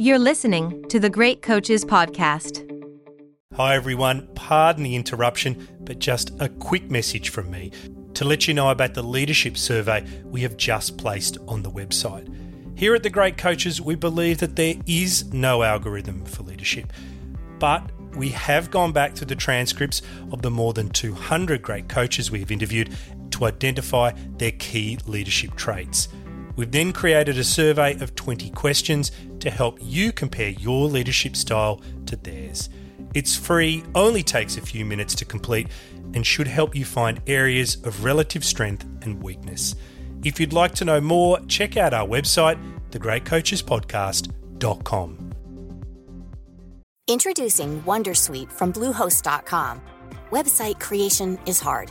You're listening to the Great Coaches Podcast. Hi, everyone. Pardon the interruption, but just a quick message from me to let you know about the leadership survey we have just placed on the website. Here at the Great Coaches, we believe that there is no algorithm for leadership, but we have gone back to the transcripts of the more than 200 great coaches we have interviewed to identify their key leadership traits. We've then created a survey of 20 questions to help you compare your leadership style to theirs. It's free, only takes a few minutes to complete, and should help you find areas of relative strength and weakness. If you'd like to know more, check out our website, thegreatcoachespodcast.com. Introducing Wondersuite from Bluehost.com. Website creation is hard,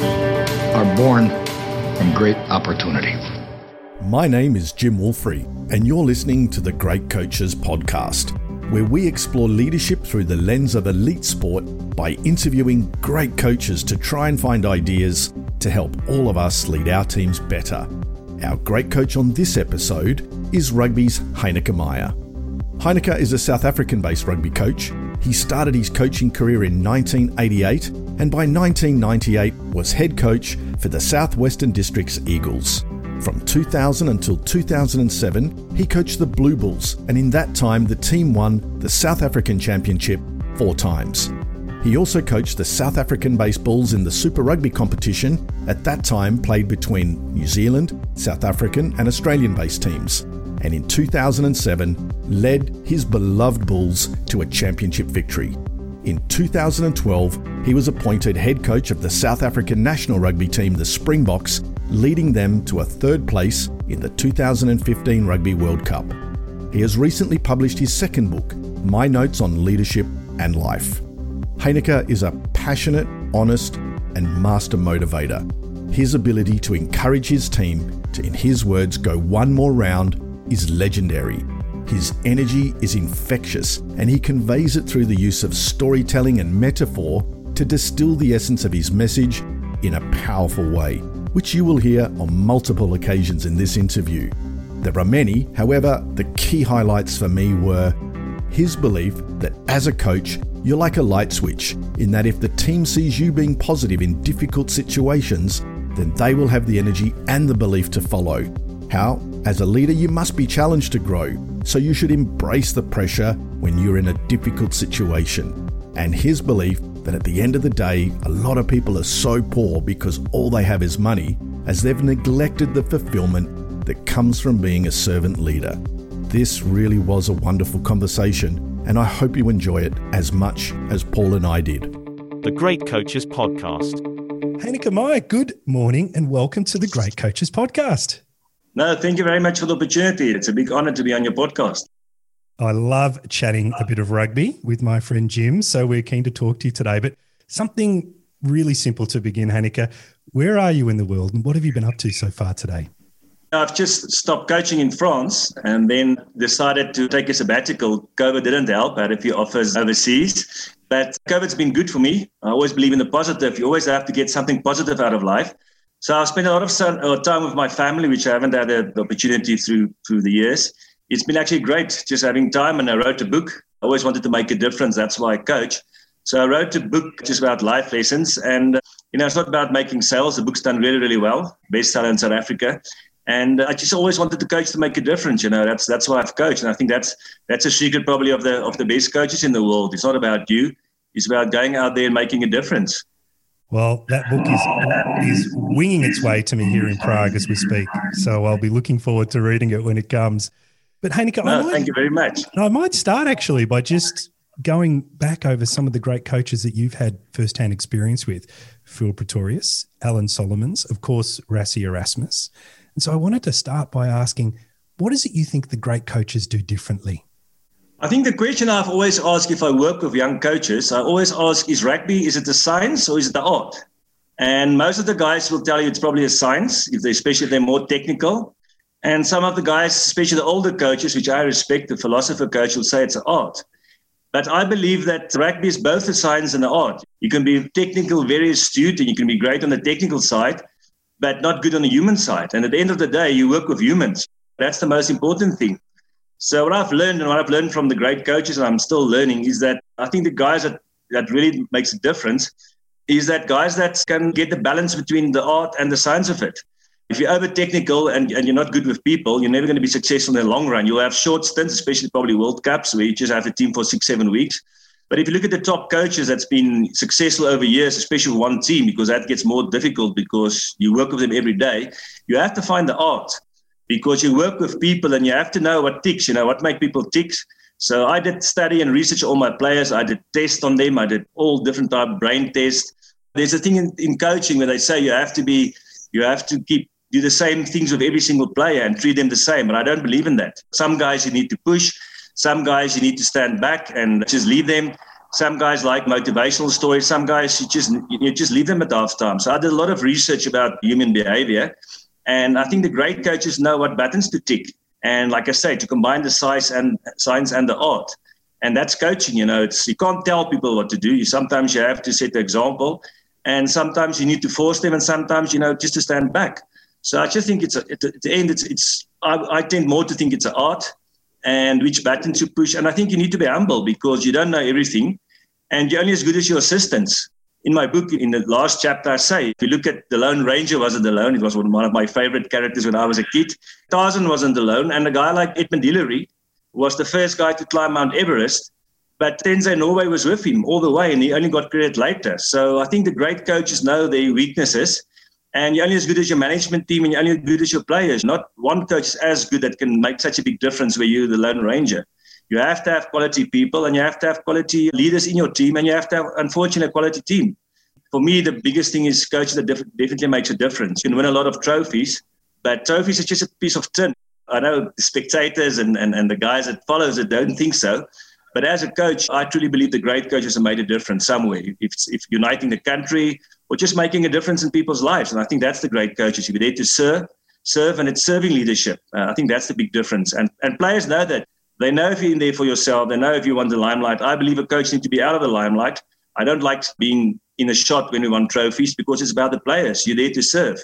are born from great opportunity. My name is Jim Wolfrey, and you're listening to the Great Coaches Podcast, where we explore leadership through the lens of elite sport by interviewing great coaches to try and find ideas to help all of us lead our teams better. Our great coach on this episode is rugby's Heyneke Meyer. Heyneke is a South African based rugby coach. He started his coaching career in 1988 and by 1998 was head coach for the Southwestern Districts Eagles. From 2000 until 2007, he coached the Blue Bulls, and in that time, the team won the South African Championship four times. He also coached the South African based Bulls in the Super Rugby competition, at that time played between New Zealand, South African, and Australian based teams, and in 2007 led his beloved Bulls to a championship victory. In 2012, he was appointed head coach of the South African national rugby team, the Springboks, leading them to a third place in the 2015 Rugby World Cup. He has recently published his second book, My Notes on Leadership and Life. Heyneke is a passionate, honest, and master motivator. His ability to encourage his team to, in his words, go one more round is legendary. His energy is infectious, and he conveys it through the use of storytelling and metaphor to distill the essence of his message in a powerful way which you will hear on multiple occasions in this interview. There are many, however, the key highlights for me were his belief that as a coach, you're like a light switch, in that if the team sees you being positive in difficult situations, then they will have the energy and the belief to follow. How, as a leader, you must be challenged to grow, so you should embrace the pressure when you're in a difficult situation. And his belief that at the end of the day, a lot of people are so poor because all they have is money, as they've neglected the fulfillment that comes from being a servant leader. This really was a wonderful conversation, and I hope you enjoy it as much as Paul and I did. The Great Coaches Podcast. Heyneke Meyer, good morning and welcome to the Great Coaches Podcast. No, thank you very much for the opportunity. It's a big honor to be on your podcast. I love chatting a bit of rugby with my friend Jim. So we're keen to talk to you today. But something really simple to begin, Heyneke. Where are you in the world and what have you been up to so far today? I've just stopped coaching in France and then decided to take a sabbatical. COVID didn't help. I had a few offers overseas, but COVID's been good for me. I always believe in the positive. You always have to get something positive out of life. So I've spent a lot of uh, time with my family, which I haven't had the opportunity through through the years. It's been actually great just having time, and I wrote a book. I always wanted to make a difference. That's why I coach. So I wrote a book just about life lessons, and you know, it's not about making sales. The book's done really, really well, bestseller in South Africa. And I just always wanted to coach to make a difference. You know, that's that's why I've coached, and I think that's that's a secret probably of the of the best coaches in the world. It's not about you; it's about going out there and making a difference. Well, that book is is winging its way to me here in Prague as we speak. So I'll be looking forward to reading it when it comes. But Heyneke, no, might, thank you very much. I might start actually by just going back over some of the great coaches that you've had firsthand experience with. Phil Pretorius, Alan Solomons, of course, Rassie Erasmus. And so I wanted to start by asking, what is it you think the great coaches do differently? I think the question I've always asked if I work with young coaches, I always ask, is rugby, is it a science or is it the art? And most of the guys will tell you it's probably a science, if they, especially if they're more technical. And some of the guys, especially the older coaches, which I respect, the philosopher coach will say it's an art. But I believe that rugby is both a science and an art. You can be technical, very astute, and you can be great on the technical side, but not good on the human side. And at the end of the day, you work with humans. That's the most important thing. So what I've learned and what I've learned from the great coaches and I'm still learning is that I think the guys that, that really makes a difference is that guys that can get the balance between the art and the science of it. If you're over technical and, and you're not good with people, you're never going to be successful in the long run. You'll have short stints, especially probably World Cups, where you just have a team for six, seven weeks. But if you look at the top coaches that's been successful over years, especially with one team, because that gets more difficult because you work with them every day, you have to find the art because you work with people and you have to know what ticks, you know, what make people tick. So I did study and research all my players. I did tests on them. I did all different type of brain tests. There's a thing in, in coaching where they say you have to be, you have to keep do the same things with every single player and treat them the same. But I don't believe in that. Some guys you need to push. Some guys you need to stand back and just leave them. Some guys like motivational stories. Some guys you just you just leave them at halftime. So I did a lot of research about human behavior and I think the great coaches know what buttons to tick. And like I say, to combine the science and science and the art. And that's coaching, you know, it's you can't tell people what to do. You sometimes you have to set the example and sometimes you need to force them and sometimes, you know, just to stand back. So I just think it's a, at the end, it's, it's I, I tend more to think it's an art and which button to push. And I think you need to be humble because you don't know everything and you're only as good as your assistants in my book, in the last chapter, I say, if you look at the Lone Ranger wasn't alone. It was one of my favorite characters when I was a kid. Tarzan wasn't alone. And a guy like Edmund Hillary was the first guy to climb Mount Everest. But Tenzing Norgay was with him all the way, and he only got credit later. So I think the great coaches know their weaknesses. And you're only as good as your management team, and you're only as good as your players. Not one coach is as good that can make such a big difference where you're the Lone Ranger. You have to have quality people and you have to have quality leaders in your team and you have to have, unfortunately, a quality team. For me, the biggest thing is coach that def- definitely makes a difference. You can win a lot of trophies, but trophies is just a piece of tin. I know the spectators and, and, and the guys that follows it don't think so. But as a coach, I truly believe the great coaches have made a difference somewhere. If, if uniting the country or just making a difference in people's lives. And I think that's the great coaches. You're there to serve, serve, and it's serving leadership. Uh, I think that's the big difference. And, and players know that. They know if you're in there for yourself. They know if you want the limelight. I believe a coach needs to be out of the limelight. I don't like being in a shot when we won trophies because it's about the players. You're there to serve.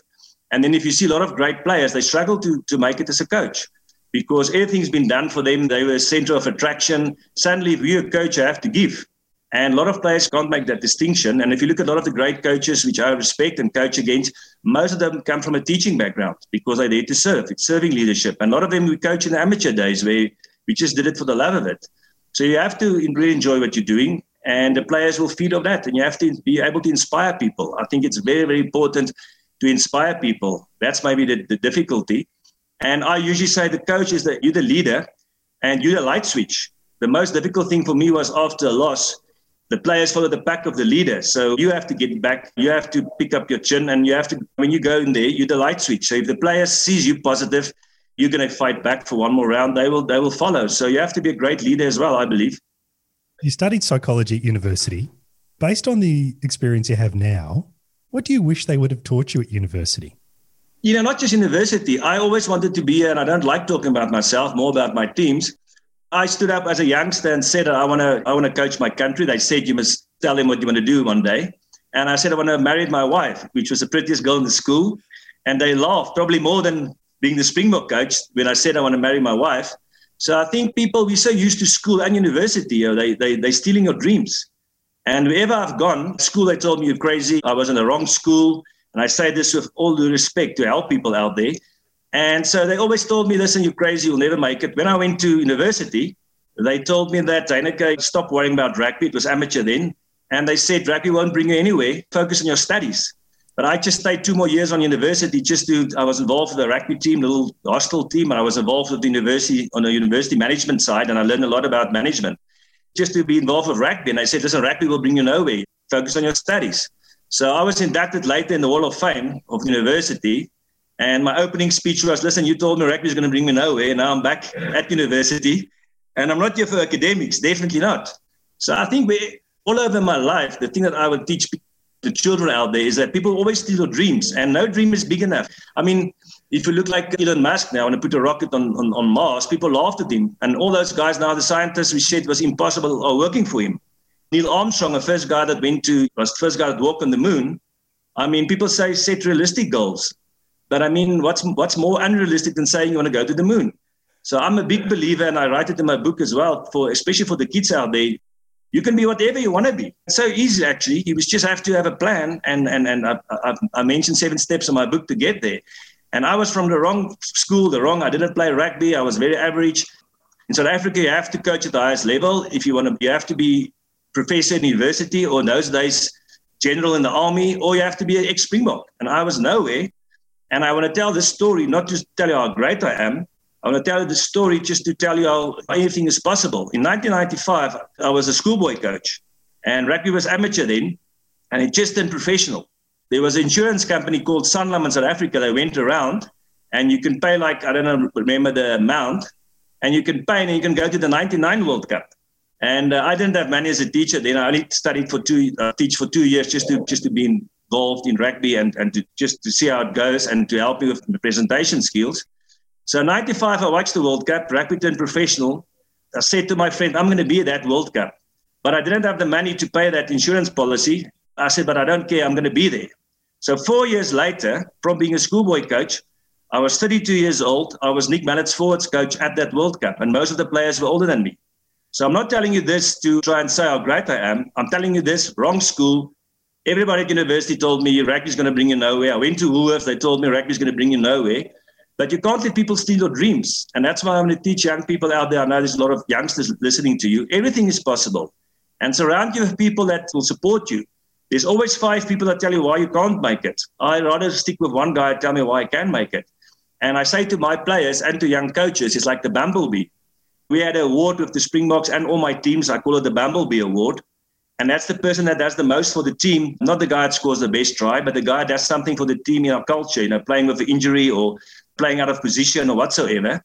And then if you see a lot of great players, they struggle to, to make it as a coach because everything's been done for them. They were a center of attraction. Suddenly, if you're a coach, you have to give. And a lot of players can't make that distinction. And if you look at a lot of the great coaches, which I respect and coach against, most of them come from a teaching background because they're there to serve. It's serving leadership. And a lot of them we coach in the amateur days where we just did it for the love of it. So you have to really enjoy what you're doing, and the players will feed off that. And you have to be able to inspire people. I think it's very, very important to inspire people. That's maybe the, the difficulty. And I usually say the coach is that you're the leader and you're the light switch. The most difficult thing for me was after a loss, the players follow the pack of the leader. So you have to get back, you have to pick up your chin, and you have to, when you go in there, you're the light switch. So if the player sees you positive, you're going to fight back for one more round, they will they will follow. So you have to be a great leader as well, I believe. You studied psychology at university. Based on the experience you have now, what do you wish they would have taught you at university? You know, not just university. I always wanted to be, and I don't like talking about myself, more about my teams. I stood up as a youngster and said, I want to I want to coach my country. They said, you must tell him what you want to do one day. And I said, I want to marry my wife, which was the prettiest girl in the school. And they laughed, probably more than being the Springbok coach, when I said I want to marry my wife. So I think people, we're so used to school and university, you know, they, they, they're stealing your dreams. And wherever I've gone, school, they told me you're crazy. I was in the wrong school. And I say this with all due respect to help people out there. And so they always told me, listen, you're crazy, you'll never make it. When I went to university, they told me that Heyneke, stop worrying about rugby. It was amateur then. And they said, rugby won't bring you anywhere. Focus on your studies. But I just stayed two more years on university just to, I was involved with the rugby team, the little hostel team, and I was involved with the university on the university management side, and I learned a lot about management just to be involved with rugby. And I said, listen, rugby will bring you nowhere. Focus on your studies. So I was inducted later in the Hall of Fame of university, and my opening speech was, listen, you told me rugby is going to bring me nowhere. And now I'm back at university. And I'm not here for academics, definitely not. So I think we, all over my life, the thing that I would teach the children out there is that people always steal your dreams, and no dream is big enough. I mean, if you look like Elon Musk now and put a rocket on, on, on Mars, people laughed at him. And all those guys now, the scientists we said was impossible, are working for him. Neil Armstrong, the first guy that went to, was the first guy that walked on the moon. I mean, people say set realistic goals. But I mean, what's what's more unrealistic than saying you want to go to the moon? So I'm a big believer, and I write it in my book as well, for especially for the kids out there. You can be whatever you want to be. It's so easy, actually. You just have to have a plan. And and and I, I, I mentioned seven steps in my book to get there. And I was from the wrong school, the wrong. I didn't play rugby. I was very average. In South Africa, you have to coach at the highest level. If you want to, you have to be professor in university, or in those days, general in the army, or you have to be an ex-Springbok. And I was nowhere. And I want to tell this story, not just tell you how great I am. I want to tell you the story just to tell you how anything is possible. In 1995, I was a schoolboy coach, and rugby was amateur then, and it just turned professional. There was an insurance company called Sanlam in South Africa that went around, and you can pay like, I don't know, remember the amount, and you can pay and you can go to the 99 World Cup. And uh, I didn't have money as a teacher then. I only studied for two, uh, teach for two years just to just to be involved in rugby and, and to just to see how it goes and to help me with the presentation skills. So 95, I watched the World Cup, rugby turned professional. I said to my friend, I'm going to be at that World Cup. But I didn't have the money to pay that insurance policy. I said, but I don't care, I'm going to be there. So four years later, from being a schoolboy coach, I was 32 years old. I was Nick Mallett's forwards coach at that World Cup, and most of the players were older than me. So I'm not telling you this to try and say how great I am. I'm telling you this, wrong school, Everybody at university told me rugby's going to bring you nowhere. I went to Woolworths, they told me rugby's going to bring you nowhere. But you can't let people steal your dreams. And that's why I'm going to teach young people out there. I know there's a lot of youngsters listening to you. Everything is possible. And surround you with people that will support you. There's always five people that tell you why you can't make it. I rather stick with one guy and tell me why I can make it. And I say to my players and to young coaches, it's like the Bumblebee. We had an award with the Springboks and all my teams. I call it the Bumblebee Award. And that's the person that does the most for the team, not the guy that scores the best try, but the guy that does something for the team in our culture, you know, playing with an injury or playing out of position or whatsoever.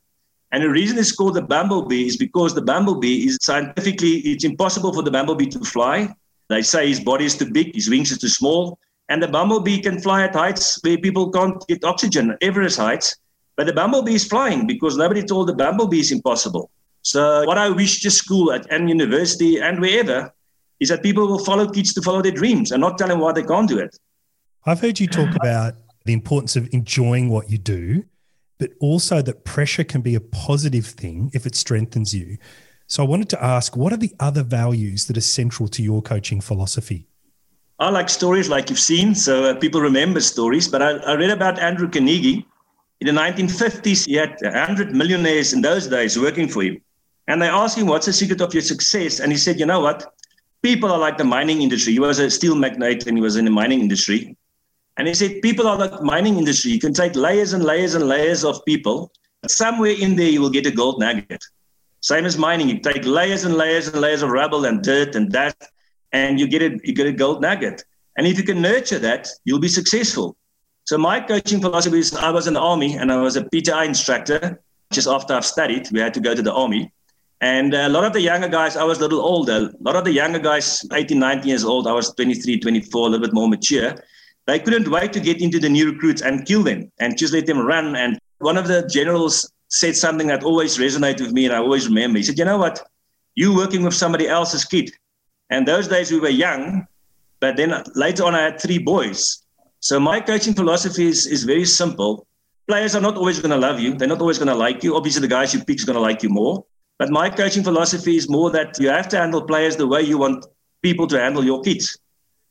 And the reason it's called the bumblebee is because the bumblebee is scientifically, it's impossible for the bumblebee to fly. They say his body is too big, his wings are too small. And the bumblebee can fly at heights where people can't get oxygen, Everest heights. But the bumblebee is flying because nobody told the bumblebee is impossible. So what I wish to school at and university and wherever is that people will follow kids to follow their dreams and not tell them why they can't do it. I've heard you talk about the importance of enjoying what you do, but also that pressure can be a positive thing if it strengthens you. So I wanted to ask, what are the other values that are central to your coaching philosophy? I like stories like you've seen, so uh, people remember stories. But I, I read about Andrew Carnegie. In the 1950s, he had 100 millionaires in those days working for him. And they asked him, What's the secret of your success? And he said, You know what? people are like the mining industry. He was a steel magnate and he was in the mining industry. And he said, people are like mining industry. You can take layers and layers and layers of people. But Somewhere in there, you will get a gold nugget. Same as mining. You take layers and layers and layers of rubble and dirt and dust, and you get a, you get a gold nugget. And if you can nurture that, you'll be successful. So my coaching philosophy is I was in the army and I was a PTI instructor. Just after I've studied, we had to go to the army. And a lot of the younger guys, I was a little older. A lot of the younger guys, 18, 19 years old, I was 23, 24, a little bit more mature. They couldn't wait to get into the new recruits and kill them and just let them run. And one of the generals said something that always resonated with me and I always remember. He said, You know what? You working with somebody else's kid. And those days we were young, but then later on I had three boys. So my coaching philosophy is, is very simple. Players are not always going to love you. They're not always going to like you. Obviously, the guys you pick is going to like you more. But my coaching philosophy is more that you have to handle players the way you want people to handle your kids.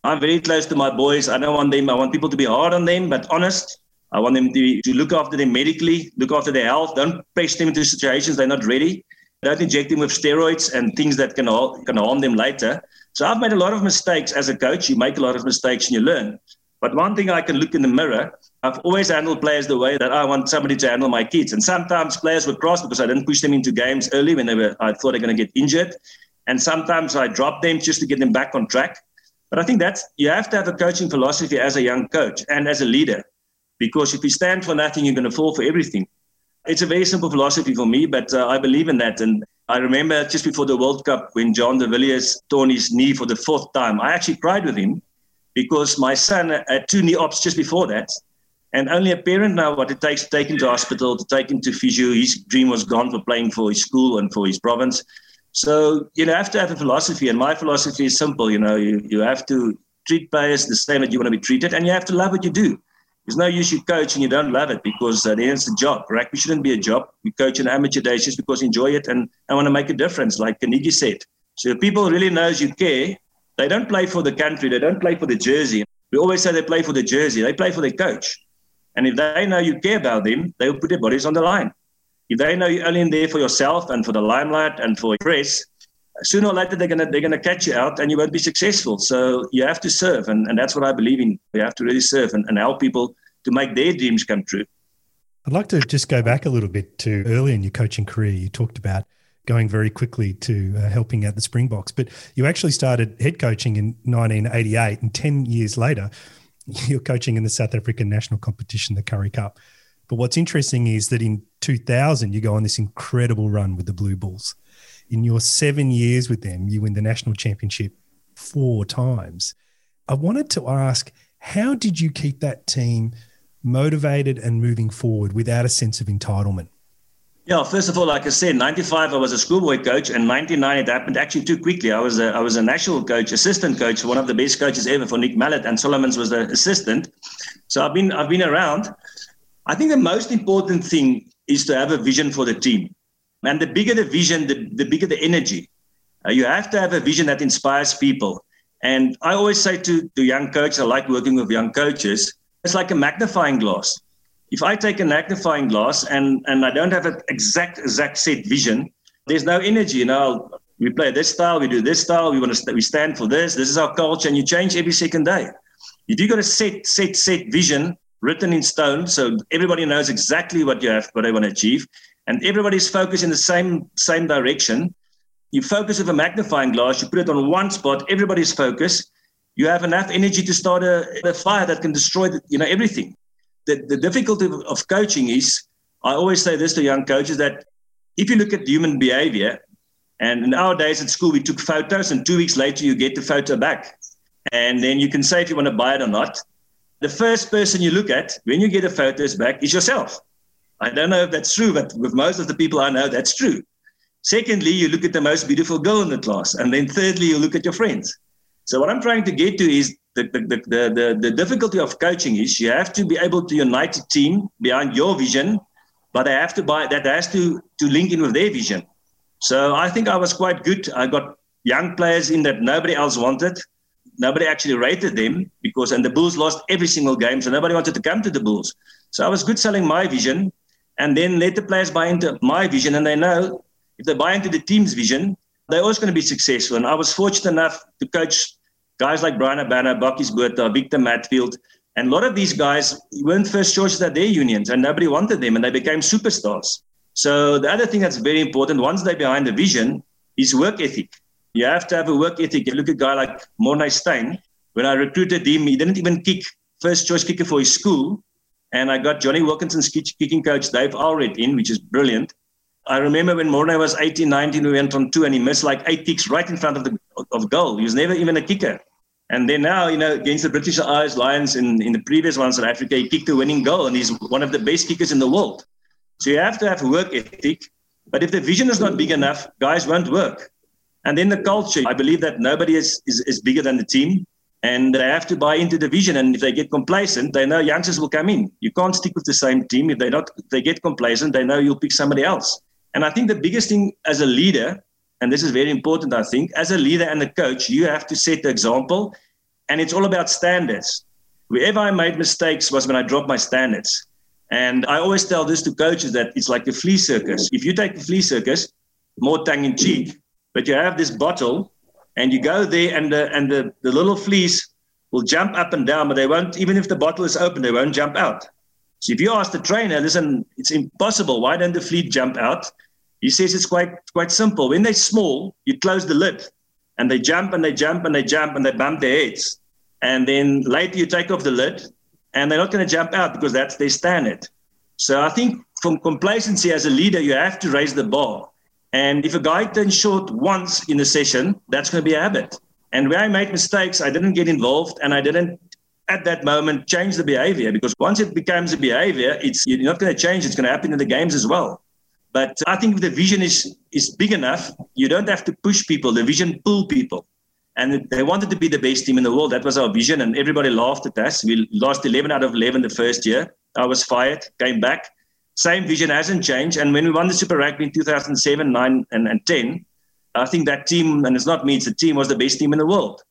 I'm very close to my boys. I don't want them, I want people to be hard on them, but honest. I want them to, to look after them medically, look after their health. Don't press them into situations they're not ready. Don't inject them with steroids and things that can, can harm them later. So I've made a lot of mistakes as a coach. You make a lot of mistakes and you learn. But one thing I can look in the mirror, I've always handled players the way that I want somebody to handle my kids. And sometimes players were cross because I didn't push them into games early when they were I thought they're going to get injured. And sometimes I drop them just to get them back on track. But I think that's you have to have a coaching philosophy as a young coach and as a leader, because if you stand for nothing, you're going to fall for everything. It's a very simple philosophy for me, but uh, I believe in that. And I remember just before the World Cup when Jean de Villiers torn his knee for the fourth time, I actually cried with him because my son had two knee ops just before that. And only a parent now what it takes to take him to hospital, to take him to physio. His dream was gone for playing for his school and for his province. So you know, have to have a philosophy, and my philosophy is simple. You know, you, you have to treat players the same that you want to be treated, and you have to love what you do. There's no use you coach and you don't love it because uh, then it's a job. Rugby shouldn't be a job. We coach on amateur days just because enjoy it and I want to make a difference, like Carnegie said. So if people really knows you care, they don't play for the country. They don't play for the jersey. We always say they play for the jersey. They play for their coach. And if they know you care about them, they will put their bodies on the line. If they know you're only in there for yourself and for the limelight and for press, sooner or later they're gonna they're gonna catch you out and you won't be successful. So you have to serve, and, and that's what I believe in. You have to really serve and, and help people to make their dreams come true. I'd like to just go back a little bit to early in your coaching career. You talked about going very quickly to uh, helping out the Springboks, but you actually started head coaching in 1988, and 10 years later, you're coaching in the South African national competition, the Currie Cup. But what's interesting is that in 2000, you go on this incredible run with the Blue Bulls. In your seven years with them, you win the national championship four times. I wanted to ask, how did you keep that team motivated and moving forward without a sense of entitlement? Yeah, first of all, like I said, 95 I was a schoolboy coach, and 99 it happened actually too quickly. I was a I was a national coach, assistant coach, one of the best coaches ever for Nick Mallett, and Solomons was the assistant. So I've been I've been around. I think the most important thing is to have a vision for the team. And the bigger the vision, the, the bigger the energy. Uh, you have to have a vision that inspires people. And I always say to, to young coaches, I like working with young coaches, it's like a magnifying glass. If I take a magnifying glass and, and I don't have an exact, exact set vision, there's no energy. You know, we play this style, we do this style, we want to st- we stand for this, this is our culture, and you change every second day. If you've got a set, set, set vision written in stone, so everybody knows exactly what you have, what they want to achieve, and everybody's focused in the same same direction. You focus with a magnifying glass, you put it on one spot, everybody's focused. You have enough energy to start a, a fire that can destroy the, you know everything. The, the difficulty of, coaching is, I always say this to young coaches that if you look at human behavior, and in our days at school we took photos, and two weeks later you get the photo back, and then you can say if you want to buy it or not. The first person you look at when you get the photos back is yourself. I don't know if that's true, but with most of the people I know, that's true. Secondly, you look at the most beautiful girl in the class. And then thirdly, you look at your friends. So what I'm trying to get to is the, the, the, the, the difficulty of coaching is you have to be able to unite a team behind your vision, but they have to buy that has to, to link in with their vision. So I think I was quite good. I got young players in that nobody else wanted. Nobody actually rated them because, and the Bulls lost every single game, so nobody wanted to come to the Bulls. So I was good selling my vision, and then let the players buy into my vision. And they know if they buy into the team's vision, they're always going to be successful. And I was fortunate enough to coach guys like Bryan Habana, Bakkies Botha, Victor Matfield. And a lot of these guys weren't first choices at their unions and nobody wanted them and they became superstars. So the other thing that's very important, once they're behind the vision, is work ethic. You have to have a work ethic. You look at a guy like Morné Steyn. When I recruited him, he didn't even kick first choice kicker for his school. And I got Jonny Wilkinson's kicking coach, Dave Alred, in, which is brilliant. I remember when Morné was 18, 19, we went on two and he missed like eight kicks right in front of the of goal. He was never even a kicker. And then now, you know, against the British Isles Lions in, in the previous one, South Africa, he kicked the winning goal and he's one of the best kickers in the world. So you have to have work ethic. But if the vision is not big enough, guys won't work. And then the culture, I believe that nobody is, is, is bigger than the team and they have to buy into the vision. And if they get complacent, they know youngsters will come in. You can't stick with the same team. If they not, if they get complacent, they know you'll pick somebody else. And I think the biggest thing as a leader and this is very important, I think, as a leader and a coach, you have to set the example. And it's all about standards. Wherever I made mistakes was when I dropped my standards. And I always tell this to coaches that it's like the flea circus. If you take the flea circus, more tongue in cheek, but you have this bottle and you go there and the, and the, the little fleas will jump up and down, but they won't, even if the bottle is open, they won't jump out. So if you ask the trainer, listen, it's impossible. Why don't the flea jump out? He says it's quite quite simple. When they're small, you close the lid and they jump and they jump and they jump and they bump their heads. And then later you take off the lid and they're not going to jump out because that's their standard. So I think from complacency as a leader, you have to raise the bar. And if a guy turns short once in a session, that's going to be a habit. And where I made mistakes, I didn't get involved and I didn't at that moment change the behavior because once it becomes a behavior, it's you're not going to change. It's going to happen in the games as well. But I think if the vision is, is big enough, you don't have to push people. The vision pull people. And they wanted to be the best team in the world. That was our vision. And everybody laughed at us. We lost 11 out of 11 the first year. I was fired, came back. Same vision hasn't changed. And when we won the Super Rugby in 2007, 9, and, and 10, I think that team, and it's not me, it's the team, was the best team in the world.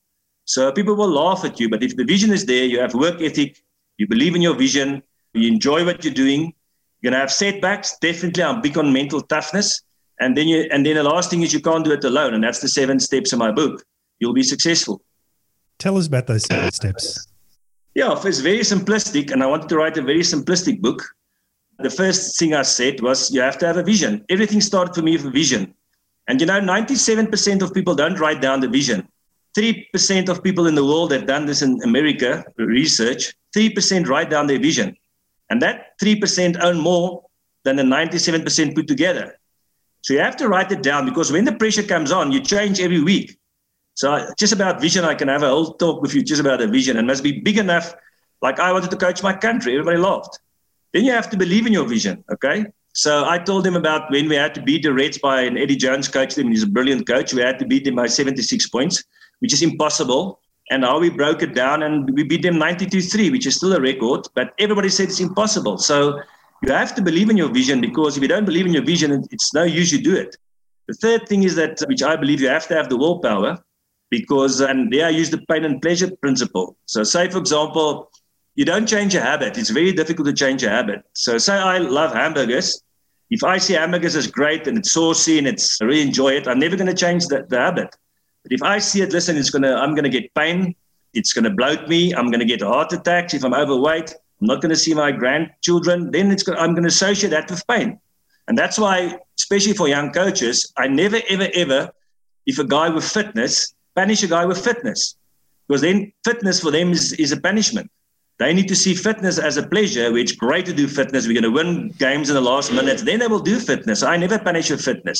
So people will laugh at you. But if the vision is there, you have work ethic, you believe in your vision, you enjoy what you're doing, you're gonna have setbacks. Definitely, I'm big on mental toughness. And then you, and then the last thing is you can't do it alone, and that's the seven steps in my book. You'll be successful. Tell us about those seven steps. Yeah, it's very simplistic, and I wanted to write a very simplistic book. The first thing I said was you have to have a vision. Everything started for me with a vision. And you know, 97% of people don't write down the vision. 3% of people in the world have done this in America, research, 3% write down their vision. And that 3% own more than the 97% put together. So you have to write it down because when the pressure comes on, you change every week. So just about vision, I can have a whole talk with you just about a vision and must be big enough. Like I wanted to coach my country, everybody laughed. Then you have to believe in your vision, okay? So I told him about when we had to beat the Reds by an Eddie Jones coach them. He's a brilliant coach. We had to beat them by 76 points, which is impossible and how we broke it down and we beat them 92-3 which is still a record but everybody said it's impossible so you have to believe in your vision because if you don't believe in your vision it's no use you do it the third thing is that which i believe you have to have the willpower because and there i use the pain and pleasure principle so say for example you don't change a habit it's very difficult to change a habit so say i love hamburgers if i see hamburgers as great and it's saucy and it's I really enjoy it i'm never going to change the, the habit but if I see it, listen, it's gonna, I'm gonna get pain. It's gonna bloat me. I'm gonna get heart attacks if I'm overweight. I'm not gonna see my grandchildren. Then it's gonna, I'm gonna associate that with pain. And that's why, especially for young coaches, I never, ever, ever, if a guy with fitness, punish a guy with fitness. Because then fitness for them is, is a punishment. They need to see fitness as a pleasure, which great to do fitness. We're going to win games in the last minutes. Then they will do fitness. I never punish with fitness.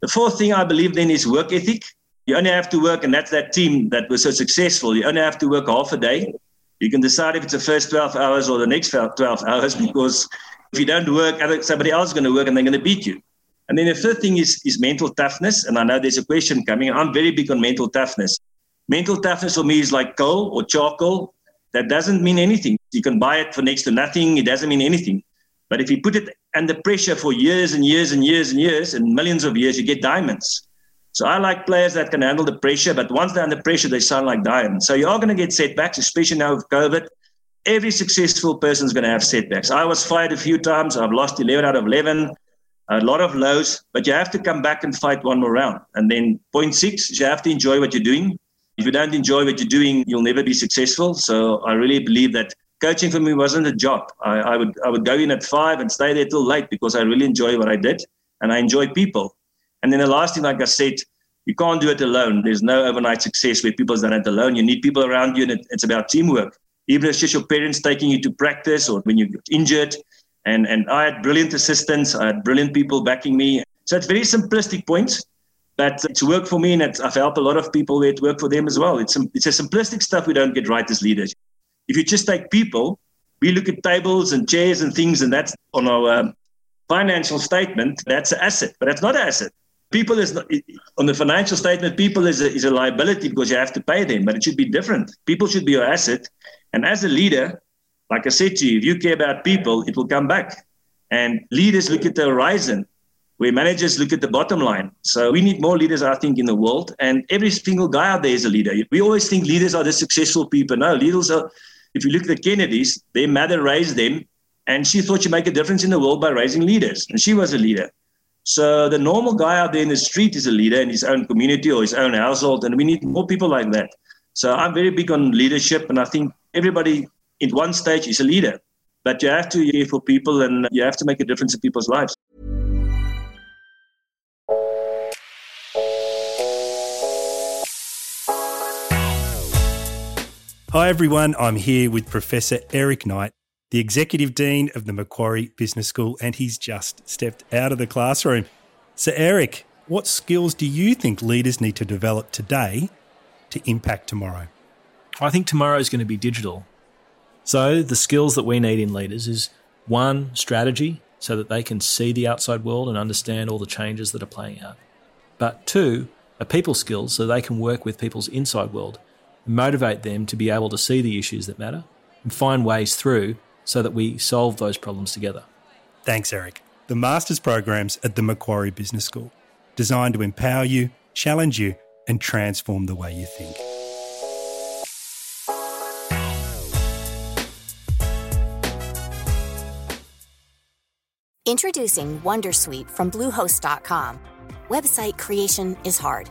The fourth thing I believe then is work ethic. You only have to work, and that's that team that was so successful. You only have to work half a day. You can decide if it's the first 12 hours or the next 12 hours because if you don't work, somebody else is going to work and they're going to beat you. And then the third thing is, is mental toughness. And I know there's a question coming. I'm very big on mental toughness. Mental toughness for me is like coal or charcoal. That doesn't mean anything. You can buy it for next to nothing. It doesn't mean anything. But if you put it under pressure for years and years and years and years and millions of years, you get diamonds. So I like players that can handle the pressure, but once they're under pressure, they sound like diamonds. So you are going to get setbacks, especially now with COVID. Every successful person is going to have setbacks. I was fired a few times. I've lost 11 out of 11, a lot of lows, but you have to come back and fight one more round. And then point six, you have to enjoy what you're doing. If you don't enjoy what you're doing, you'll never be successful. So I really believe that coaching for me wasn't a job. I, I would I would go in at five and stay there till late because I really enjoy what I did and I enjoy people. And then the last thing, like I said, you can't do it alone. There's no overnight success where people's done it alone. You need people around you, and it, it's about teamwork. Even if it's just your parents taking you to practice or when you get injured. And, and I had brilliant assistants. I had brilliant people backing me. So it's very simplistic points. But it's worked for me, and I've helped a lot of people where it worked for them as well. It's, it's a simplistic stuff we don't get right as leaders. If you just take people, we look at tables and chairs and things, and that's on our um, financial statement, that's an asset, but that's not an asset. People is not, on the financial statement, people is a, is a liability because you have to pay them, but it should be different. People should be your asset. And as a leader, like I said to you, if you care about people, it will come back. And leaders look at the horizon, where managers look at the bottom line. So we need more leaders, I think, in the world. And every single guy out there is a leader. We always think leaders are the successful people. No, leaders are, if you look at the Kennedys, their mother raised them, and she thought she'd make a difference in the world by raising leaders. And she was a leader. So the normal guy out there in the street is a leader in his own community or his own household. And we need more people like that. So I'm very big on leadership. And I think everybody in one stage is a leader. But you have to care for people and you have to make a difference in people's lives. Hi, everyone. I'm here with Professor Eric Knight, the Executive Dean of the Macquarie Business School, and he's just stepped out of the classroom. So, Eric, what skills do you think leaders need to develop today to impact tomorrow? I think tomorrow is going to be digital. So, the skills that we need in leaders is one, strategy, so that they can see the outside world and understand all the changes that are playing out. But two, a people skills, so they can work with people's inside world motivate them to be able to see the issues that matter and find ways through so that we solve those problems together. Thanks, Eric. The master's programs at the Macquarie Business School, designed to empower you, challenge you, and transform the way you think. Introducing Wondersuite from Bluehost.com. Website creation is hard.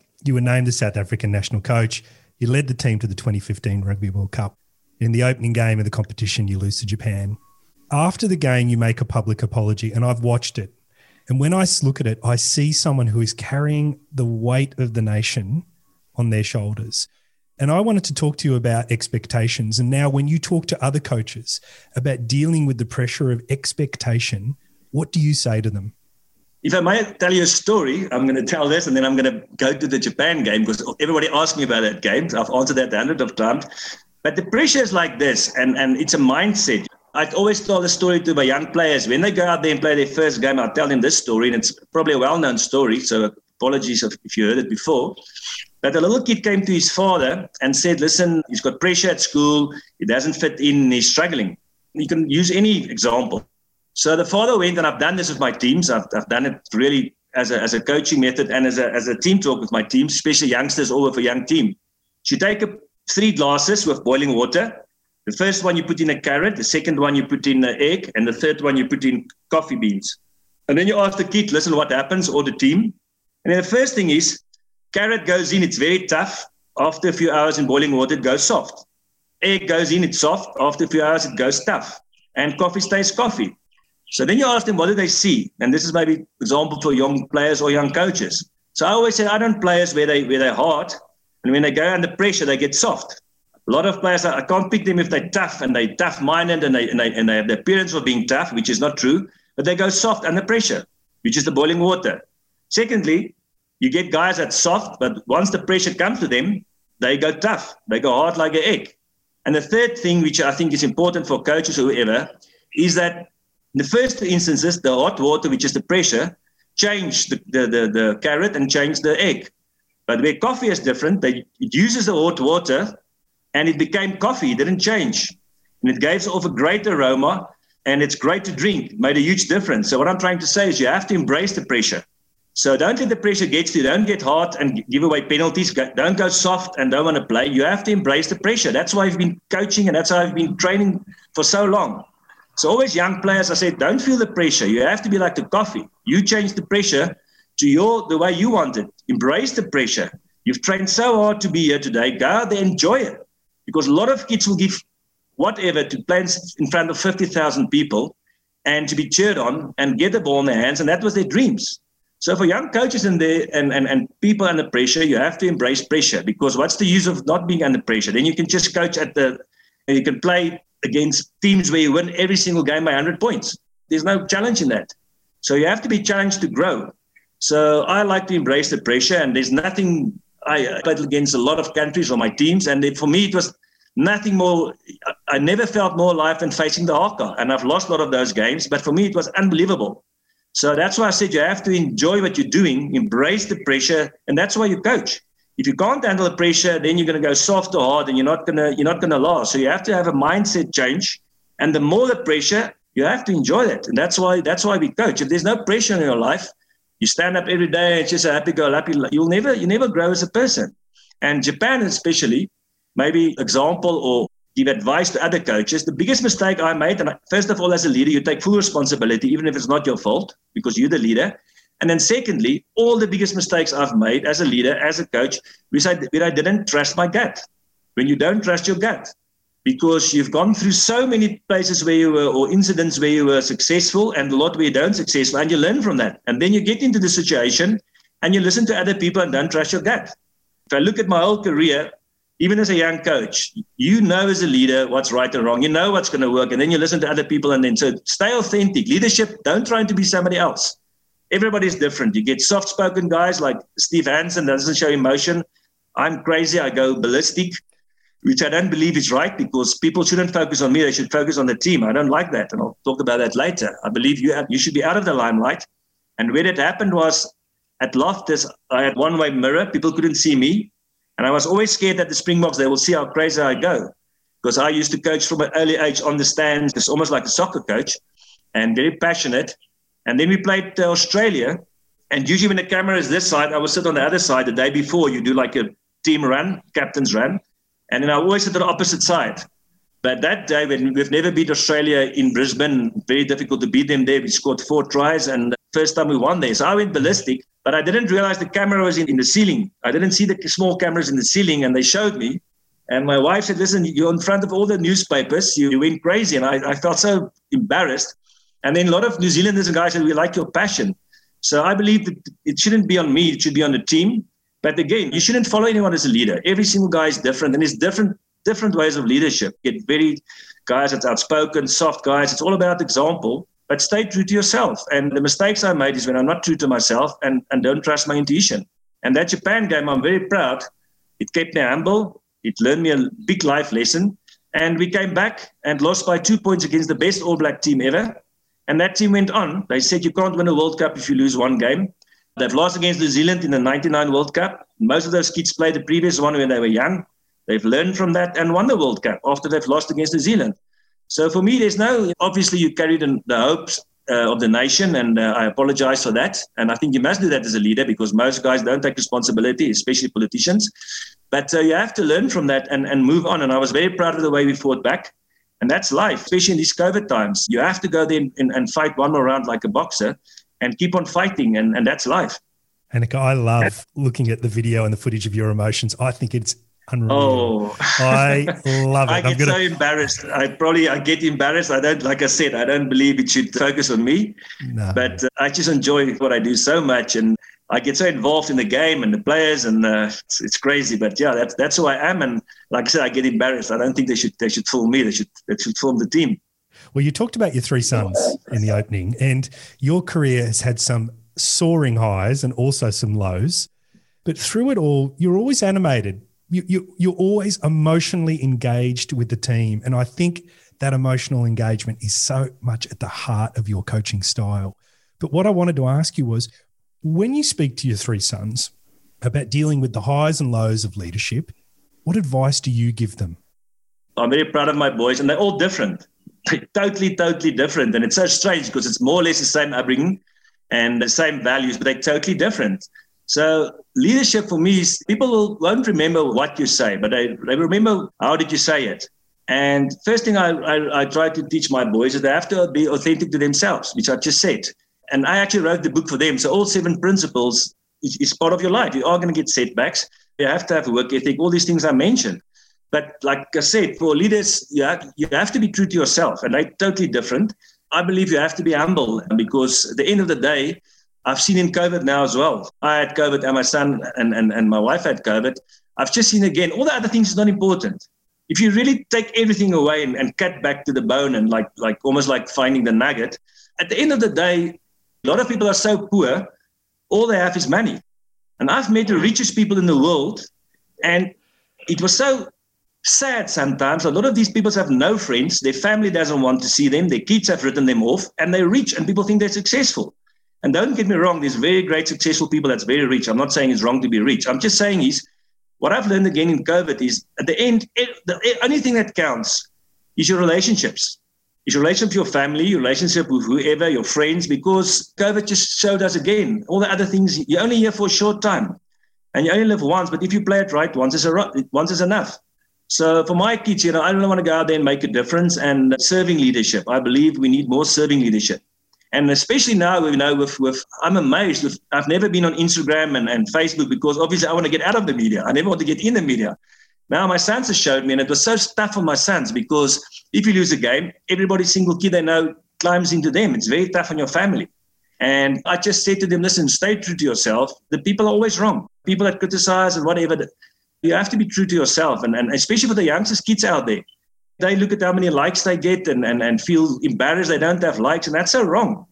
you were named the South African national coach. You led the team to the 2015 Rugby World Cup. In the opening game of the competition, you lose to Japan. After the game, you make a public apology, and I've watched it. And when I look at it, I see someone who is carrying the weight of the nation on their shoulders. And I wanted to talk to you about expectations. And now, when you talk to other coaches about dealing with the pressure of expectation, what do you say to them? If I may tell you a story, I'm going to tell this and then I'm going to go to the Japan game because everybody asked me about that game. I've answered that hundreds of times. But the pressure is like this, and, and it's a mindset. I'd always tell the story to my young players. When they go out there and play their first game, I'll tell them this story, and it's probably a well known story. So apologies if you heard it before. But a little kid came to his father and said, Listen, he's got pressure at school, he doesn't fit in, he's struggling. You can use any example. So the father went, and I've done this with my teams. I've, I've done it really as a, as a coaching method and as a, as a team talk with my teams, especially youngsters or with a young team. So you take a, three glasses with boiling water. The first one you put in a carrot, the second one you put in an egg, and the third one you put in coffee beans. And then you ask the kid, listen, what happens, or the team. And the first thing is, carrot goes in, it's very tough. After a few hours in boiling water, it goes soft. Egg goes in, it's soft. After a few hours, it goes tough. And coffee stays coffee. So then you ask them, what do they see? And this is maybe example for young players or young coaches. So I always say, I don't players where they where they're hard, and when they go under pressure, they get soft. A lot of players, I can't pick them if they're tough and they're tough-minded and they, and they and they have the appearance of being tough, which is not true, but they go soft under pressure, which is the boiling water. Secondly, you get guys that soft, but once the pressure comes to them, they go tough. They go hard like an egg. And the third thing, which I think is important for coaches or whoever, is that in the first instances, the hot water, which is the pressure, changed the, the, the, the carrot and changed the egg. But where coffee is different, they, it uses the hot water and it became coffee. It didn't change. And it gave off a great aroma and it's great to drink. Made a huge difference. So what I'm trying to say is you have to embrace the pressure. So don't let the pressure get to you. Don't get hard and give away penalties. Don't go soft and don't want to play. You have to embrace the pressure. That's why I've been coaching and that's why I've been training for so long. So always young players, I said, don't feel the pressure. You have to be like the coffee. You change the pressure to your the way you want it. embrace the pressure. You've trained so hard to be here today. Go out there, enjoy it. Because a lot of kids will give whatever to play in front of 50,000 people and to be cheered on and get the ball in their hands. And that was their dreams. So for young coaches in there and, and, and people under pressure, you have to embrace pressure because what's the use of not being under pressure? Then you can just coach at the, you can play against teams where you win every single game by 100 points. There's no challenge in that. So you have to be challenged to grow. So I like to embrace the pressure, and there's nothing I played against a lot of countries or my teams, and for me it was nothing more. I never felt more alive than facing the haka, and I've lost a lot of those games, but for me it was unbelievable. So that's why I said you have to enjoy what you're doing, embrace the pressure, and that's why you coach. If you can't handle the pressure, then you're going to go soft or hard, and you're not gonna you're not going to last. So you have to have a mindset change, and the more the pressure, you have to enjoy it, and that's why that's why we coach. If there's no pressure in your life, you stand up every day, it's just a happy-go-lucky. You'll never you never grow as a person. And Japan, especially, maybe example or give advice to other coaches. The biggest mistake I made, and first of all, as a leader, you take full responsibility, even if it's not your fault, because you're the leader. And then, secondly, all the biggest mistakes I've made as a leader, as a coach, which I, where I didn't trust my gut. When you don't trust your gut, because you've gone through so many places where you were, or incidents where you were successful, and a lot where you don't successful, and you learn from that. And then you get into the situation, and you listen to other people and don't trust your gut. If I look at my whole career, even as a young coach, you know as a leader what's right and wrong. You know what's going to work, and then you listen to other people, and then so stay authentic. Leadership, don't try to be somebody else. Everybody's different. You get soft-spoken guys like Steve Hansen that doesn't show emotion. I'm crazy. I go ballistic, which I don't believe is right because people shouldn't focus on me. They should focus on the team. I don't like that, and I'll talk about that later. I believe you have, you should be out of the limelight. And where it happened was at Loftus, I had one-way mirror. People couldn't see me. And I was always scared that the Springboks, they will see how crazy I go. Because I used to coach from an early age on the stands, it's almost like a soccer coach and very passionate. And then we played uh, Australia. And usually when the camera is this side, I will sit on the other side the day before. You do like a team run, captain's run. And then I always sit on the opposite side. But that day, when we've never beat Australia in Brisbane, very difficult to beat them there. We scored four tries, and first time we won there. So I went ballistic. But I didn't realize the camera was in, in the ceiling. I didn't see the small cameras in the ceiling, and they showed me. And my wife said, Listen, you're in front of all the newspapers. You, you went crazy. And I, I felt so embarrassed. And then a lot of New Zealanders and guys said, We like your passion. So I believe that it shouldn't be on me, it should be on the team. But again, you shouldn't follow anyone as a leader. Every single guy is different, and there's different different ways of leadership. Get very guys that's outspoken, soft guys. It's all about example but stay true to yourself. And the mistakes I made is when I'm not true to myself and, and don't trust my intuition. And that Japan game, I'm very proud. It kept me humble. It learned me a big life lesson. And we came back and lost by two points against the best All Black team ever. And that team went on. They said you can't win a World Cup if you lose one game. They've lost against New Zealand in the 99 World Cup. Most of those kids played the previous one when they were young. They've learned from that and won the World Cup after they've lost against New Zealand. So for me, there's no, obviously, you carried the, the hopes uh, of the nation, and uh, I apologize for that. And I think you must do that as a leader because most guys don't take responsibility, especially politicians. But uh, you have to learn from that and, and move on. And I was very proud of the way we fought back. And that's life, especially in these COVID times. You have to go there and, and fight one more round like a boxer and keep on fighting. And, and that's life. Heyneke, I love looking at the video and the footage of your emotions. I think it's Unreal. Oh, I love it. I get gonna... so embarrassed. I probably I get embarrassed. I don't like I said. I don't believe it should focus on me, no. but uh, I just enjoy what I do so much, and I get so involved in the game and the players, and uh, it's, it's, crazy. But yeah, that's that's who I am. And like I said, I get embarrassed. I don't think they should they should fool me. They should they should form the team. Well, you talked about your three sons in the opening, and your career has had some soaring highs and also some lows. But through it all, you're always animated you, you you're always emotionally engaged with the team, and I think that emotional engagement is so much at the heart of your coaching style. But what I wanted to ask you was, when you speak to your three sons about dealing with the highs and lows of leadership, what advice do you give them? I'm very proud of my boys, and they're all different. They're totally, totally different. And it's so strange because it's more or less the same upbringing and the same values, but they're totally different. So leadership for me is people won't remember what you say, but they, they remember how did you say it. And first thing I, I, I try to teach my boys is they have to be authentic to themselves, which I just said. And I actually wrote the book for them. So all seven principles is part of your life. You are going to get setbacks. You have to have work ethic. All these things I mentioned. But like I said, for leaders, you have, you have to be true to yourself, and they're totally different. I believe you have to be humble because at the end of the day, I've seen in COVID now as well. I had COVID and my son and, and, and my wife had COVID. I've just seen again, all the other things is not important. If you really take everything away and, and cut back to the bone and like like almost like finding the nugget, at the end of the day, a lot of people are so poor, all they have is money. And I've met the richest people in the world, and it was so sad sometimes. A lot of these people have no friends. Their family doesn't want to see them. Their kids have written them off, and they're rich, and people think they're successful. And don't get me wrong, there's very great successful people that's very rich. I'm not saying it's wrong to be rich. I'm just saying is what I've learned again in COVID is at the end, the only thing that counts is your relationships. Your relationship with your family, your relationship with whoever, your friends, because COVID just showed us again all the other things. You're only here for a short time and you only live once, but if you play it right, once is, a, once is enough. So for my kids, you know, I don't want to go out there and make a difference. And serving leadership, I believe we need more serving leadership. And especially now, you know, with, with I'm amazed with I've never been on Instagram and, and Facebook because obviously I want to get out of the media. I never want to get in the media. Now my sons have showed me, and it was so tough on my sons because if you lose a game, everybody single kid they know climbs into them. It's very tough on your family. And I just said to them, listen, stay true to yourself. The people are always wrong. People that criticize and whatever, you have to be true to yourself. And, and especially for the youngsters, kids out there, they look at how many likes they get and, and, and feel embarrassed they don't have likes. And that's so wrong.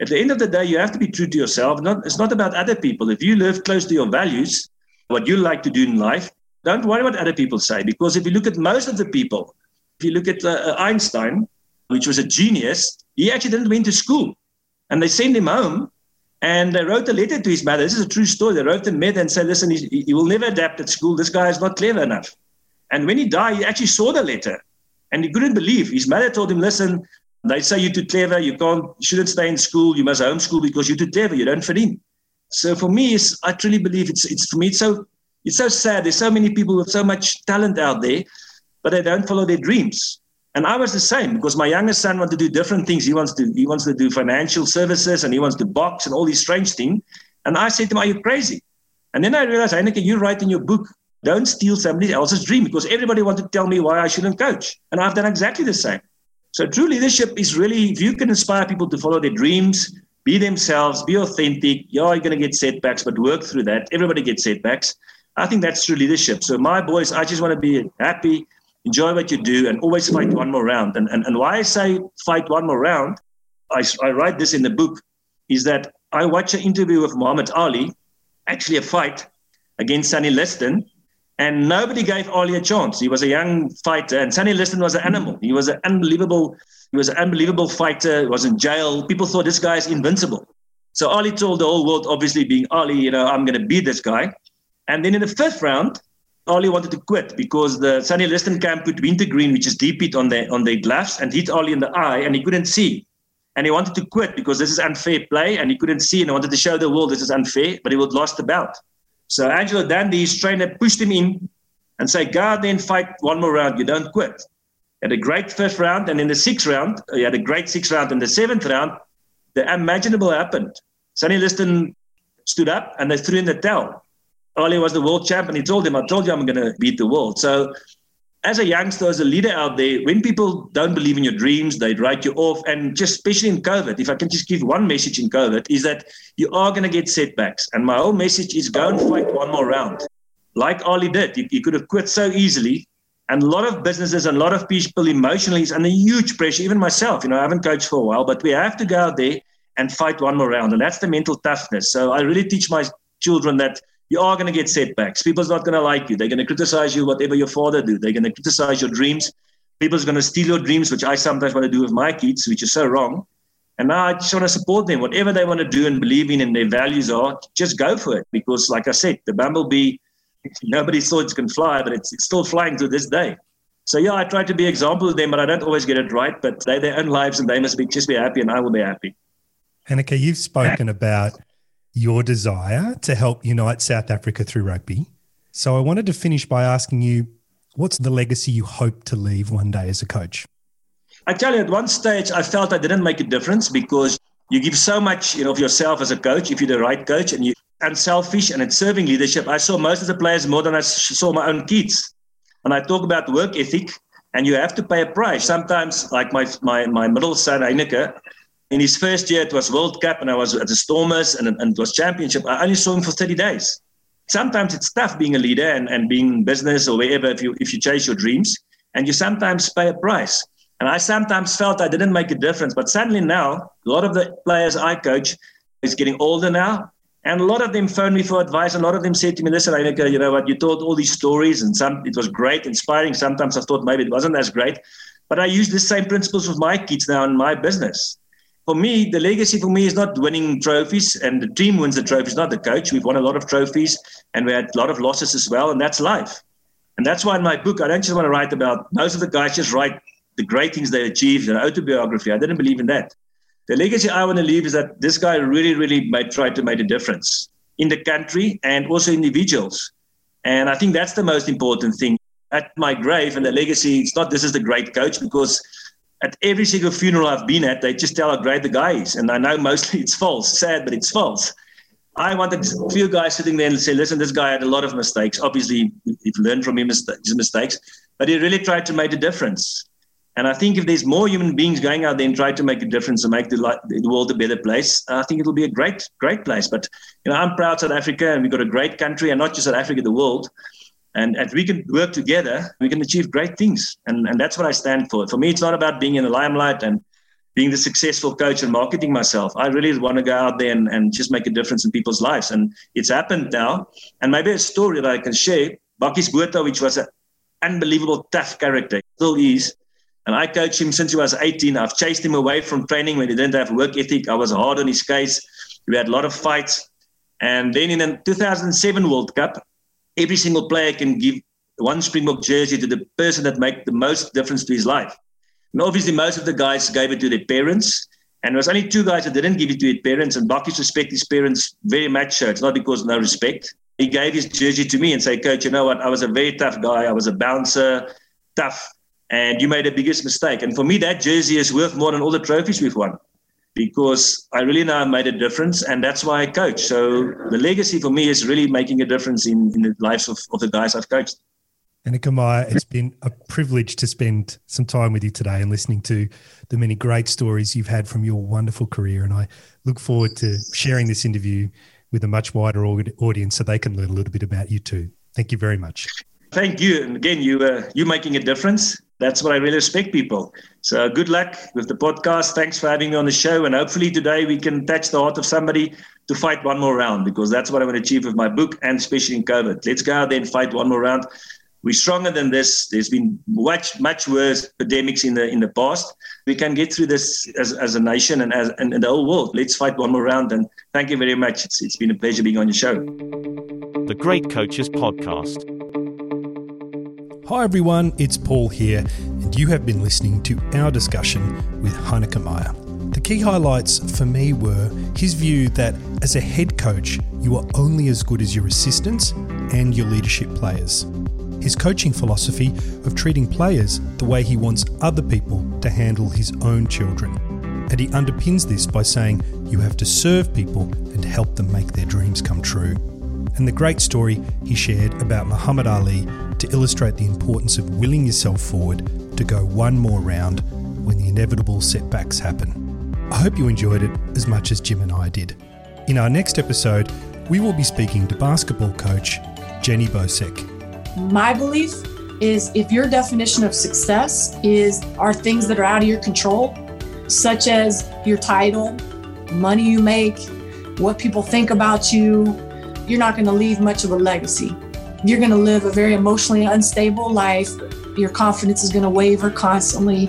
At the end of the day, you have to be true to yourself. Not, it's not about other people. If you live close to your values, what you like to do in life, don't worry what other people say. Because if you look at most of the people, if you look at uh, Einstein, which was a genius, he actually didn't went to school. And they sent him home and they wrote a letter to his mother. This is a true story. They wrote a letter and said, listen, he, he will never adapt at school. This guy is not clever enough. And when he died, he actually saw the letter and he couldn't believe. His mother told him, listen, they say you're too clever. You can't, you shouldn't stay in school. You must homeschool because you're too clever. You don't fit in. So for me, I truly believe it's, it's for me, it's so, it's so sad. There's so many people with so much talent out there, but they don't follow their dreams. And I was the same because my youngest son wanted to do different things. He wants to he wants to do financial services and he wants to box and all these strange things. And I said to him, Are you crazy? And then I realized, Heyneke, you write in your book, don't steal somebody else's dream because everybody wanted to tell me why I shouldn't coach. And I've done exactly the same. So true leadership is really if you can inspire people to follow their dreams, be themselves, be authentic. You're going to get setbacks, but work through that. Everybody gets setbacks. I think that's true leadership. So my boys, I just want to be happy enjoy what you do, and always fight one more round. And, and, and why I say fight one more round, I, I write this in the book, is that I watched an interview with Muhammad Ali, actually a fight against Sonny Liston, and nobody gave Ali a chance. He was a young fighter, and Sonny Liston was an animal. He was an unbelievable, he was an unbelievable fighter. He was in jail. People thought this guy is invincible. So Ali told the whole world, obviously being Ali, you know, I'm going to beat this guy. And then in the fifth round, Ali wanted to quit because the Sonny Liston camp put wintergreen, which is deep heat, on the on their gloves and hit Ali in the eye, and he couldn't see. And he wanted to quit because this is unfair play, and he couldn't see, and he wanted to show the world this is unfair, but he would lost the bout. So Angelo Dundee, his trainer, pushed him in and said, "Go and fight one more round. You don't quit." He had a great first round, and in the sixth round, he had a great sixth round. In the seventh round, the unimaginable happened. Sonny Liston stood up and they threw in the towel. Ali was the world champion. He told him, I told you I'm going to beat the world. So, as a youngster, as a leader out there, when people don't believe in your dreams, they write you off. And just especially in COVID, if I can just give one message in COVID, is that you are going to get setbacks. And my whole message is go and fight one more round. Like Ali did, he, he could have quit so easily. And a lot of businesses and a lot of people emotionally is under huge pressure, even myself. You know, I haven't coached for a while, but we have to go out there and fight one more round. And that's the mental toughness. So I really teach my children that you are going to get setbacks. People's not going to like you. They're going to criticize you, whatever your father do. They're going to criticize your dreams. People's going to steal your dreams, which I sometimes want to do with my kids, which is so wrong. And now I just want to support them. Whatever they want to do and believe in and their values are, just go for it. Because, like I said, the bumblebee, nobody thought it can fly, but it's, it's still flying to this day. So, yeah, I try to be example of them, but I don't always get it right. But they their own lives and they must be just be happy, and I will be happy. Heyneke, you've spoken about your desire to help unite South Africa through rugby. So I wanted to finish by asking you what's the legacy you hope to leave one day as a coach? I tell you, at one stage, I felt I didn't make a difference because you give so much you know, of yourself as a coach if you're the right coach and you unselfish and it's serving leadership. I saw most of the players more than I saw my own kids. And I talk about work ethic, and you have to pay a price. Sometimes, like my my my middle son Heyneke, in his first year it was World Cup, and I was at the Stormers, and, and it was Championship. I only saw him for 30 days. Sometimes it's tough being a leader and, and being in business or wherever if you if you chase your dreams, and you sometimes pay a price. And I sometimes felt I didn't make a difference, but suddenly now a lot of the players I coach is getting older now, and a lot of them phoned me for advice. A lot of them said to me, listen, Heyneke, you know what, you told all these stories and some it was great, inspiring. Sometimes I thought maybe it wasn't as great. But I use the same principles with my kids now in my business. For me, the legacy for me is not winning trophies and the team wins the trophies, not the coach. We've won a lot of trophies and we had a lot of losses as well, and that's life. And that's why in my book, I don't just want to write about most of the guys just write the great things they achieved, an autobiography. I didn't believe in that. The legacy I want to leave is that this guy really, really made, tried to make a difference in the country and also individuals. And I think that's the most important thing. At my grave and the legacy, it's not this is the great coach because at every single funeral I've been at, they just tell how great the guy is. And I know mostly it's false, sad, but it's false. I want a few guys sitting there and say, listen, this guy had a lot of mistakes. Obviously, we've learned from his mistakes, but he really tried to make a difference. And I think if there's more human beings going out there and try to make a difference and make the, the world a better place, I think it'll be a great, great place. But you know, I'm proud South Africa, and we've got a great country, and not just South Africa, the world. And if we can work together, we can achieve great things. And, and that's what I stand for. For me, it's not about being in the limelight and being the successful coach and marketing myself. I really want to go out there and, and just make a difference in people's lives. And it's happened now. And maybe a story that I can share. Bakkies Botha, which was an unbelievable tough character, still is and I coached him since he was 18. I've chased him away from training when he didn't have work ethic. I was hard on his case. We had a lot of fights. And then in the 2007 World Cup, every single player can give one Springbok jersey to the person that made the most difference to his life. And obviously, most of the guys gave it to their parents. And there was only two guys that didn't give it to their parents. And Bakkies respect his parents very much. So it's not because of no respect. He gave his jersey to me and said, Coach, you know what? I was a very tough guy. I was a bouncer, tough and you made the biggest mistake. And for me, that jersey is worth more than all the trophies we've won because I really know I made a difference, and that's why I coach. So the legacy for me is really making a difference in, in the lives of, of the guys I've coached. Heyneke Meyer, it's been a privilege to spend some time with you today and listening to the many great stories you've had from your wonderful career. And I look forward to sharing this interview with a much wider audience so they can learn a little bit about you too. Thank you very much. Thank you. And again, you uh, you making a difference that's what I really respect people. So good luck with the podcast. Thanks for having me on the show. And hopefully today we can touch the heart of somebody to fight one more round because that's what I want to achieve with my book and especially in COVID. Let's go out there and fight one more round. We're stronger than this. There's been much, much worse pandemics in the in the past. We can get through this as, as a nation and as and, and the whole world. Let's fight one more round. And thank you very much. It's, it's been a pleasure being on your show. The Great Coaches Podcast. Hi everyone, it's Paul here, and you have been listening to our discussion with Heyneke Meyer. The key highlights for me were his view that as a head coach, you are only as good as your assistants and your leadership players. His coaching philosophy of treating players the way he wants other people to handle his own children. And he underpins this by saying you have to serve people and help them make their dreams come true. And the great story he shared about Muhammad Ali to illustrate the importance of willing yourself forward to go one more round when the inevitable setbacks happen. I hope you enjoyed it as much as Jim and I did. In our next episode, we will be speaking to basketball coach Jenny Bosek. My belief is if your definition of success is are things that are out of your control, such as your title, money you make, what people think about you, you're not going to leave much of a legacy you're going to live a very emotionally unstable life. Your confidence is going to waver constantly,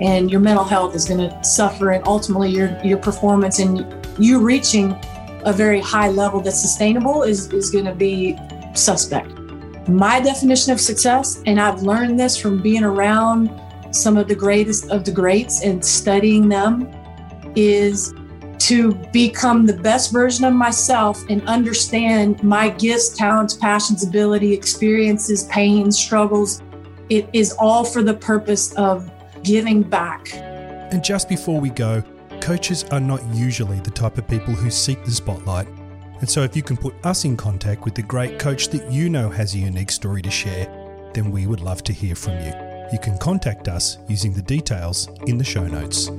and your mental health is going to suffer, and ultimately your your performance and you reaching a very high level that's sustainable is is going to be suspect. My definition of success, and I've learned this from being around some of the greatest of the greats and studying them, is to become the best version of myself and understand my gifts, talents, passions, ability, experiences, pains, struggles. It is all for the purpose of giving back. And just before we go, coaches are not usually the type of people who seek the spotlight. And so, if you can put us in contact with the great coach that you know has a unique story to share, then we would love to hear from you. You can contact us using the details in the show notes.